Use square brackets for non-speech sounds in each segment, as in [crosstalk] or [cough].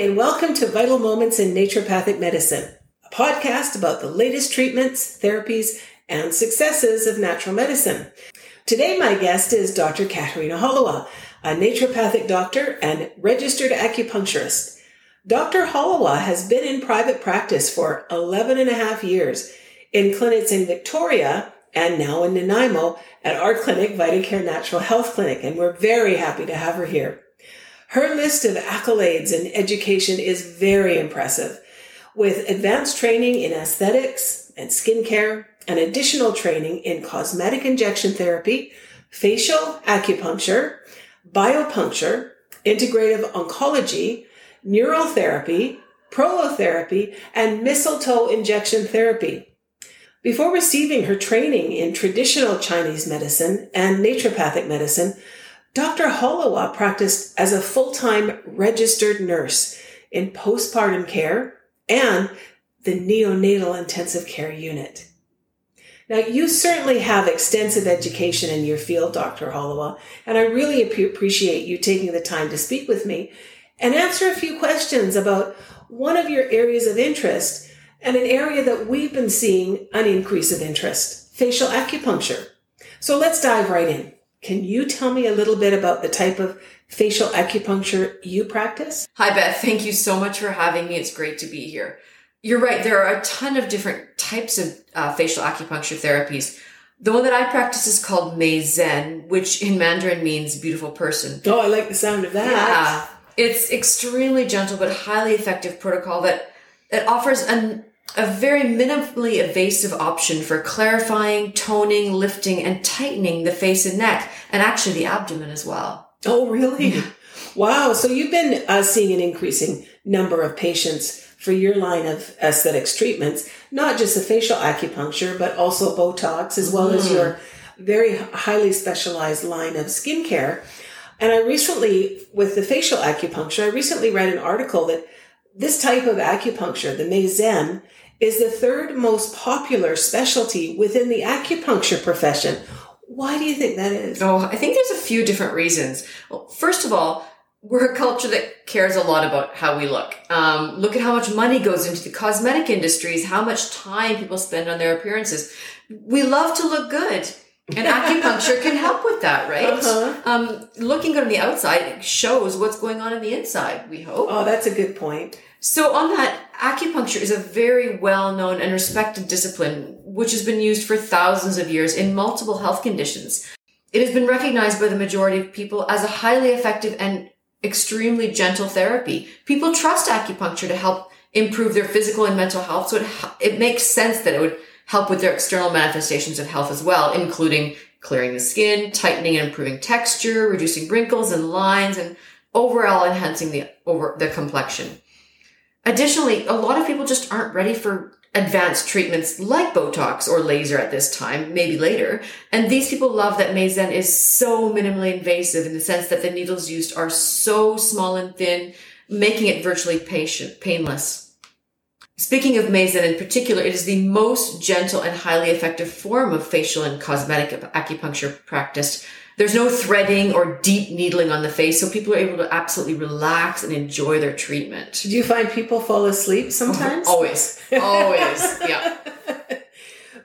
and welcome to Vital Moments in Naturopathic Medicine, a podcast about the latest treatments, therapies, and successes of natural medicine. Today, my guest is Dr. Katerina Holowa, a naturopathic doctor and registered acupuncturist. Dr. Holowa has been in private practice for 11 and a half years in clinics in Victoria and now in Nanaimo at our clinic, VitaCare Natural Health Clinic, and we're very happy to have her here. Her list of accolades and education is very impressive, with advanced training in aesthetics and skincare and additional training in cosmetic injection therapy, facial acupuncture, biopuncture, integrative oncology, neural therapy, prolotherapy, and mistletoe injection therapy. Before receiving her training in traditional Chinese medicine and naturopathic medicine, Dr. Holowa practiced as a full-time registered nurse in postpartum care and the neonatal intensive care unit. Now, you certainly have extensive education in your field, Dr. Holowa, and I really appreciate you taking the time to speak with me and answer a few questions about one of your areas of interest and an area that we've been seeing an increase of interest, facial acupuncture. So let's dive right in. Can you tell me a little bit about the type of facial acupuncture you practice? Hi, Beth. Thank you so much for having me. It's great to be here. You're right. There are a ton of different types of uh, facial acupuncture therapies. The one that I practice is called Mei Zen, which in Mandarin means beautiful person. Oh, I like the sound of that. Yeah. It's extremely gentle but highly effective protocol that, that offers an a very minimally invasive option for clarifying, toning, lifting, and tightening the face and neck, and actually the abdomen as well. Oh, really? Wow. So you've been uh, seeing an increasing number of patients for your line of aesthetics treatments, not just the facial acupuncture, but also Botox, as well mm. as your very highly specialized line of skincare. And I recently, with the facial acupuncture, I recently read an article that this type of acupuncture, the Mei Zen, is the third most popular specialty within the acupuncture profession. Why do you think that is? Oh, I think there's a few different reasons. Well, first of all, we're a culture that cares a lot about how we look. Um, look at how much money goes into the cosmetic industries, how much time people spend on their appearances. We love to look good. And acupuncture can help with that, right? Uh-huh. Um, looking good on the outside shows what's going on in the inside, we hope. Oh, that's a good point. So on that, acupuncture is a very well-known and respected discipline, which has been used for thousands of years in multiple health conditions. It has been recognized by the majority of people as a highly effective and extremely gentle therapy. People trust acupuncture to help improve their physical and mental health. So it, it makes sense that it would help with their external manifestations of health as well, including clearing the skin, tightening and improving texture, reducing wrinkles and lines, and overall enhancing the over the complexion. Additionally, a lot of people just aren't ready for advanced treatments like Botox or laser at this time, maybe later. And these people love that Mei Zen is so minimally invasive in the sense that the needles used are so small and thin, making it virtually patient, painless. Speaking of Mei in particular, it is the most gentle and highly effective form of facial and cosmetic acupuncture practiced there's no threading or deep needling on the face, so people are able to absolutely relax and enjoy their treatment. Do you find people fall asleep uh-huh. sometimes? always, always, [laughs] yeah.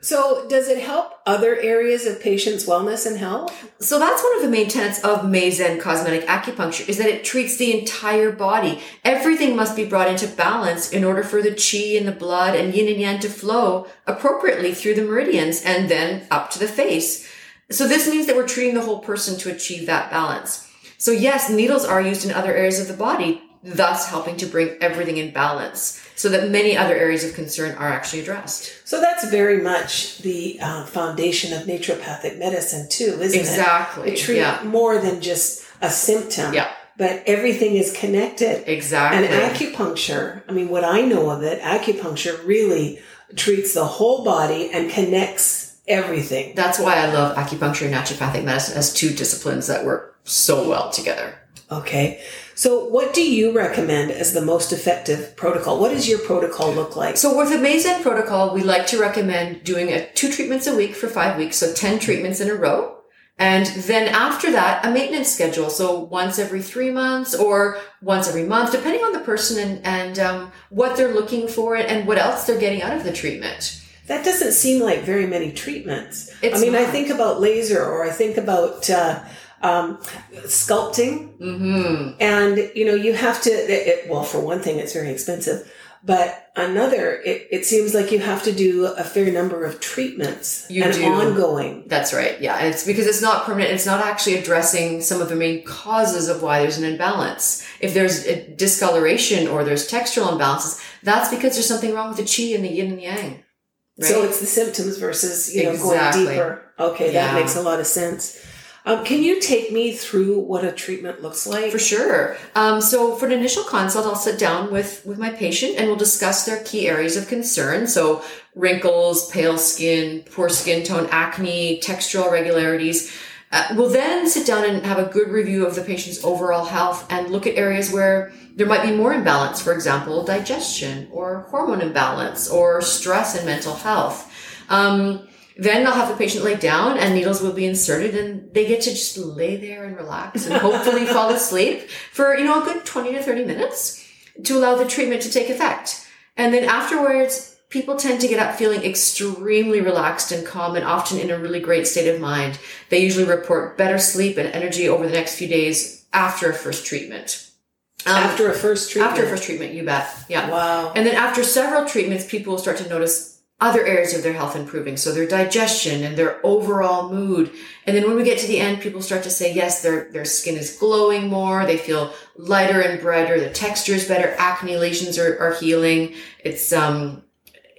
So, does it help other areas of patients' wellness and health? So that's one of the main tenets of Mei Zen cosmetic acupuncture is that it treats the entire body. Everything must be brought into balance in order for the qi and the blood and yin and yang to flow appropriately through the meridians and then up to the face. So this means that we're treating the whole person to achieve that balance. So yes, needles are used in other areas of the body, thus helping to bring everything in balance so that many other areas of concern are actually addressed. So that's very much the uh, foundation of naturopathic medicine too, isn't exactly. it? Exactly. treat yeah. more than just a symptom. Yeah. But everything is connected. Exactly. And acupuncture, I mean, what I know of it, acupuncture really treats the whole body and connects everything. That's why I love acupuncture and naturopathic medicine as two disciplines that work so well together. Okay. So what do you recommend as the most effective protocol? What does your protocol look like? So with the Mei protocol, we like to recommend doing a two treatments a week for five weeks. So 10 treatments in a row. And then after that, a maintenance schedule. So once every three months or once every month, depending on the person and, and um, what they're looking for and what else they're getting out of the treatment. That doesn't seem like very many treatments. It's I mean, I think about laser or I think about uh, um, sculpting, Mm-hmm. and you know, you have to. It, it- well, for one thing, it's very expensive, but another, it, it seems like you have to do a fair number of treatments You and do. ongoing. That's right. Yeah. And it's because it's not permanent. It's not actually addressing some of the main causes of why there's an imbalance. If there's a discoloration or there's textural imbalances, that's because there's something wrong with the chi and the yin and the yang. Right? So it's the symptoms versus you know Exactly. going deeper. Okay, Yeah. that makes a lot of sense. Um, can you take me through what a treatment looks like? For sure. Um, so for an initial consult, I'll sit down with, with my patient and we'll discuss their key areas of concern. So wrinkles, pale skin, poor skin tone, acne, textural irregularities. Uh, we'll then sit down and have a good review of the patient's overall health and look at areas where there might be more imbalance. For example, digestion or hormone imbalance or stress and mental health. Um, then they'll have the patient lay down and needles will be inserted and they get to just lay there and relax and hopefully [laughs] fall asleep for, you know, a good 20 to 30 minutes to allow the treatment to take effect. And then afterwards, people tend to get up feeling extremely relaxed and calm and often in a really great state of mind. They usually report better sleep and energy over the next few days after a first treatment. Um, after a first treatment. after a first treatment, you bet. Yeah. Wow. And then after several treatments, people will start to notice other areas of their health improving. So their digestion and their overall mood. And then when we get to the end, people start to say, yes, their, their skin is glowing more. They feel lighter and brighter. The texture is better. Acne lesions are, are healing. It's, um,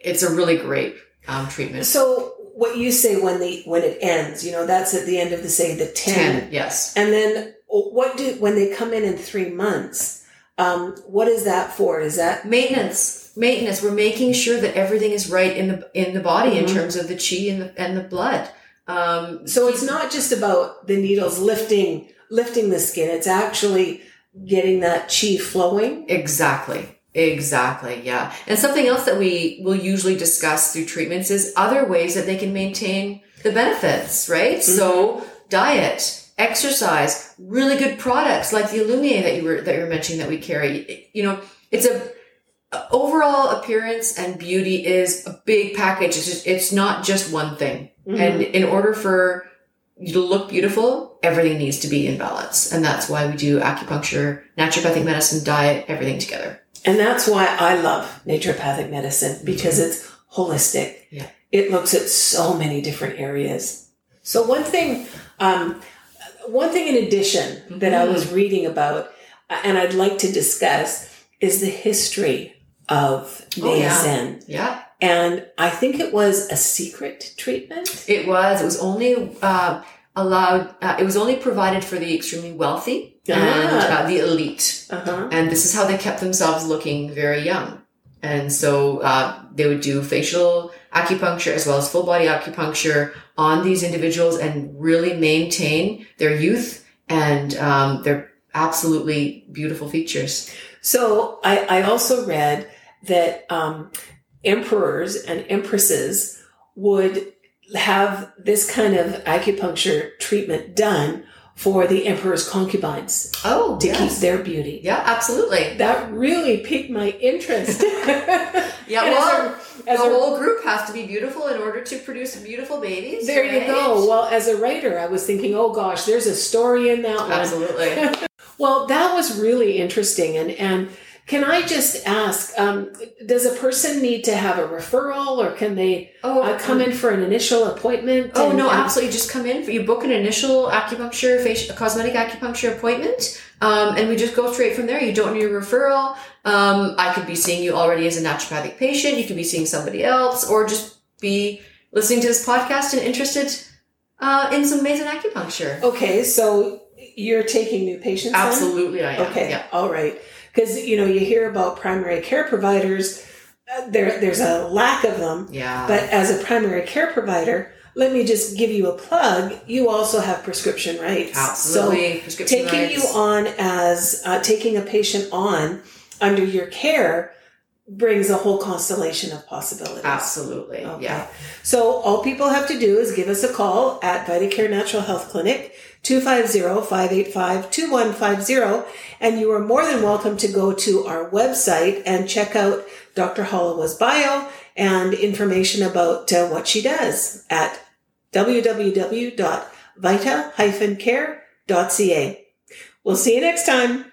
it's a really great, um, treatment. So what you say when the when it ends, you know, that's at the end of the say the 10. 10. Yes. And then what do when they come in in 3 months, um what is that for? Is that Maintenance. Maintenance. We're making sure that everything is right in the, in the body in Mhm. terms of the chi and the, and the blood. Um, so it's not just about the needles lifting lifting the skin, it's actually getting that chi flowing. Exactly. Exactly. Yeah. And something else that we will usually discuss through treatments is other ways that they can maintain the benefits, right? So diet, exercise, really good products like the Illuminae that you were, that you were mentioning that we carry. You know, it's a, overall appearance and beauty is a big package. It's just, it's not just one thing. And in order for you to look beautiful, everything needs to be in balance. And that's why we do acupuncture, naturopathic medicine, diet, everything together. And that's why I love naturopathic medicine because it's holistic. Yeah. It looks at so many different areas. So one thing, um, one thing in addition that I was reading about, uh, and I'd like to discuss, is the history of Oh, yeah. Zen. Yeah. And I think it was a secret treatment. It was. It was only uh, allowed. Uh, it was only provided for the extremely wealthy and Ah. uh, the elite. Uh-huh. And this is how they kept themselves looking very young. And so uh, they would do facial acupuncture as well as full body acupuncture on these individuals and really maintain their youth and um, their absolutely beautiful features. So I, I also read that um, emperors and empresses would have this kind of acupuncture treatment done for the emperor's concubines Oh, to yes. keep their beauty. yeah, absolutely. That really piqued my interest. [laughs] [laughs] Yeah, And as well, a- as the a- whole group has to be beautiful in order to produce beautiful babies. there you go. Well, as a writer, I was thinking, oh gosh, there's a story in that one. Absolutely. [laughs] Well, that was really interesting. And, and can I just ask, um, does a person need to have a referral or can they Oh, uh, come in for an initial appointment? Oh and- no, and- absolutely. Just come in. For, You book an initial acupuncture, facial, cosmetic acupuncture appointment, um, and we just go straight from there. You don't need a referral. Um, I could be seeing you already as a naturopathic patient. You could be seeing somebody else, or just be listening to this podcast and interested uh, in some amazing acupuncture. Okay, so you're taking new patients then? Absolutely, I am. Okay, Yeah. all right. Because, you know, you hear about primary care providers, uh, there, there's a lack of them. Yeah. But as a primary care provider, let me just give you a plug. You also have prescription rights. Absolutely. So Prescription taking rights. you on as uh, taking a patient on under your care brings a whole constellation of possibilities. Absolutely. Okay. Yeah. So all people have to do is give us a call at VitaCare Natural Health Clinic, 250-585-2150, and you are more than welcome to go to our website and check out Dr. Holoway's bio and information about uh, what she does at www.vita-care.ca. We'll see you next time.